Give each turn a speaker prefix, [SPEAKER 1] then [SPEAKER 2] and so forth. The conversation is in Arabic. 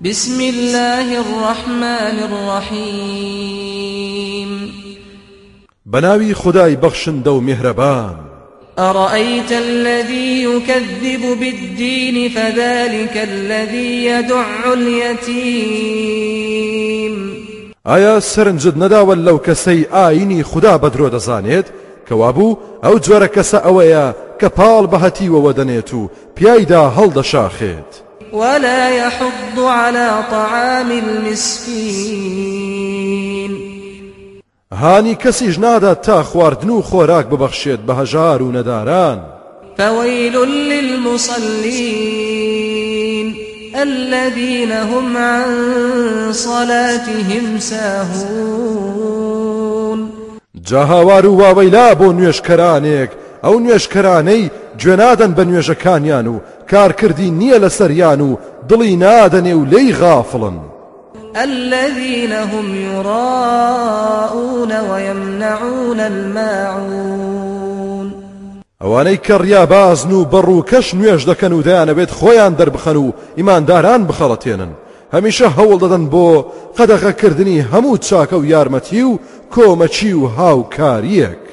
[SPEAKER 1] بسم الله الرحمن الرحيم.
[SPEAKER 2] بەناوی خودای بەخشندە و میهرەبان.
[SPEAKER 1] أرأيت الذي يكذب بالدين فذلك الذي يدع اليتيم.
[SPEAKER 2] ئایا سەرنجت نەداوە لەو کەسەی ئاینی خوددا بەدرۆ دەزانێت کەوابوو ئەو جۆرە کەسە ئەوەیە کە پاڵ بەهەتیوەوە دەنێت و پیایدا هەڵدەشاخێت
[SPEAKER 1] ولا يحض على طعام المسكين.
[SPEAKER 2] هانی کەسیش نادات تا خواردن و خۆراک ببەخشێت بە هەژار و نەداران
[SPEAKER 1] فويل للمصلين الذين هم عن صلاتهم ساهون.
[SPEAKER 2] جاهاوار و واوەیلا بۆ نوێشکەرانێک ئەو نوێشکەرانەی گوێنادەن بە نوێژەکانیان و کارکردی نییە لە سەریان و دڵی نادەنێ و لی غافڵن.
[SPEAKER 1] الذين هم يراءون ويمنعون الماعون.
[SPEAKER 2] ئەوانەی کە ڕیابازن و بەڕ و کەش نوێژ دەکەن و دەیانەوێت خۆیان دەربخەن و ئیمانداران بخەڵەتێنن. هەمیشە هەوڵ دەدەن بۆ قەدەغەکردنی هەموو چاکە و یارمەتی و کۆمەچی و هاوکاریەک.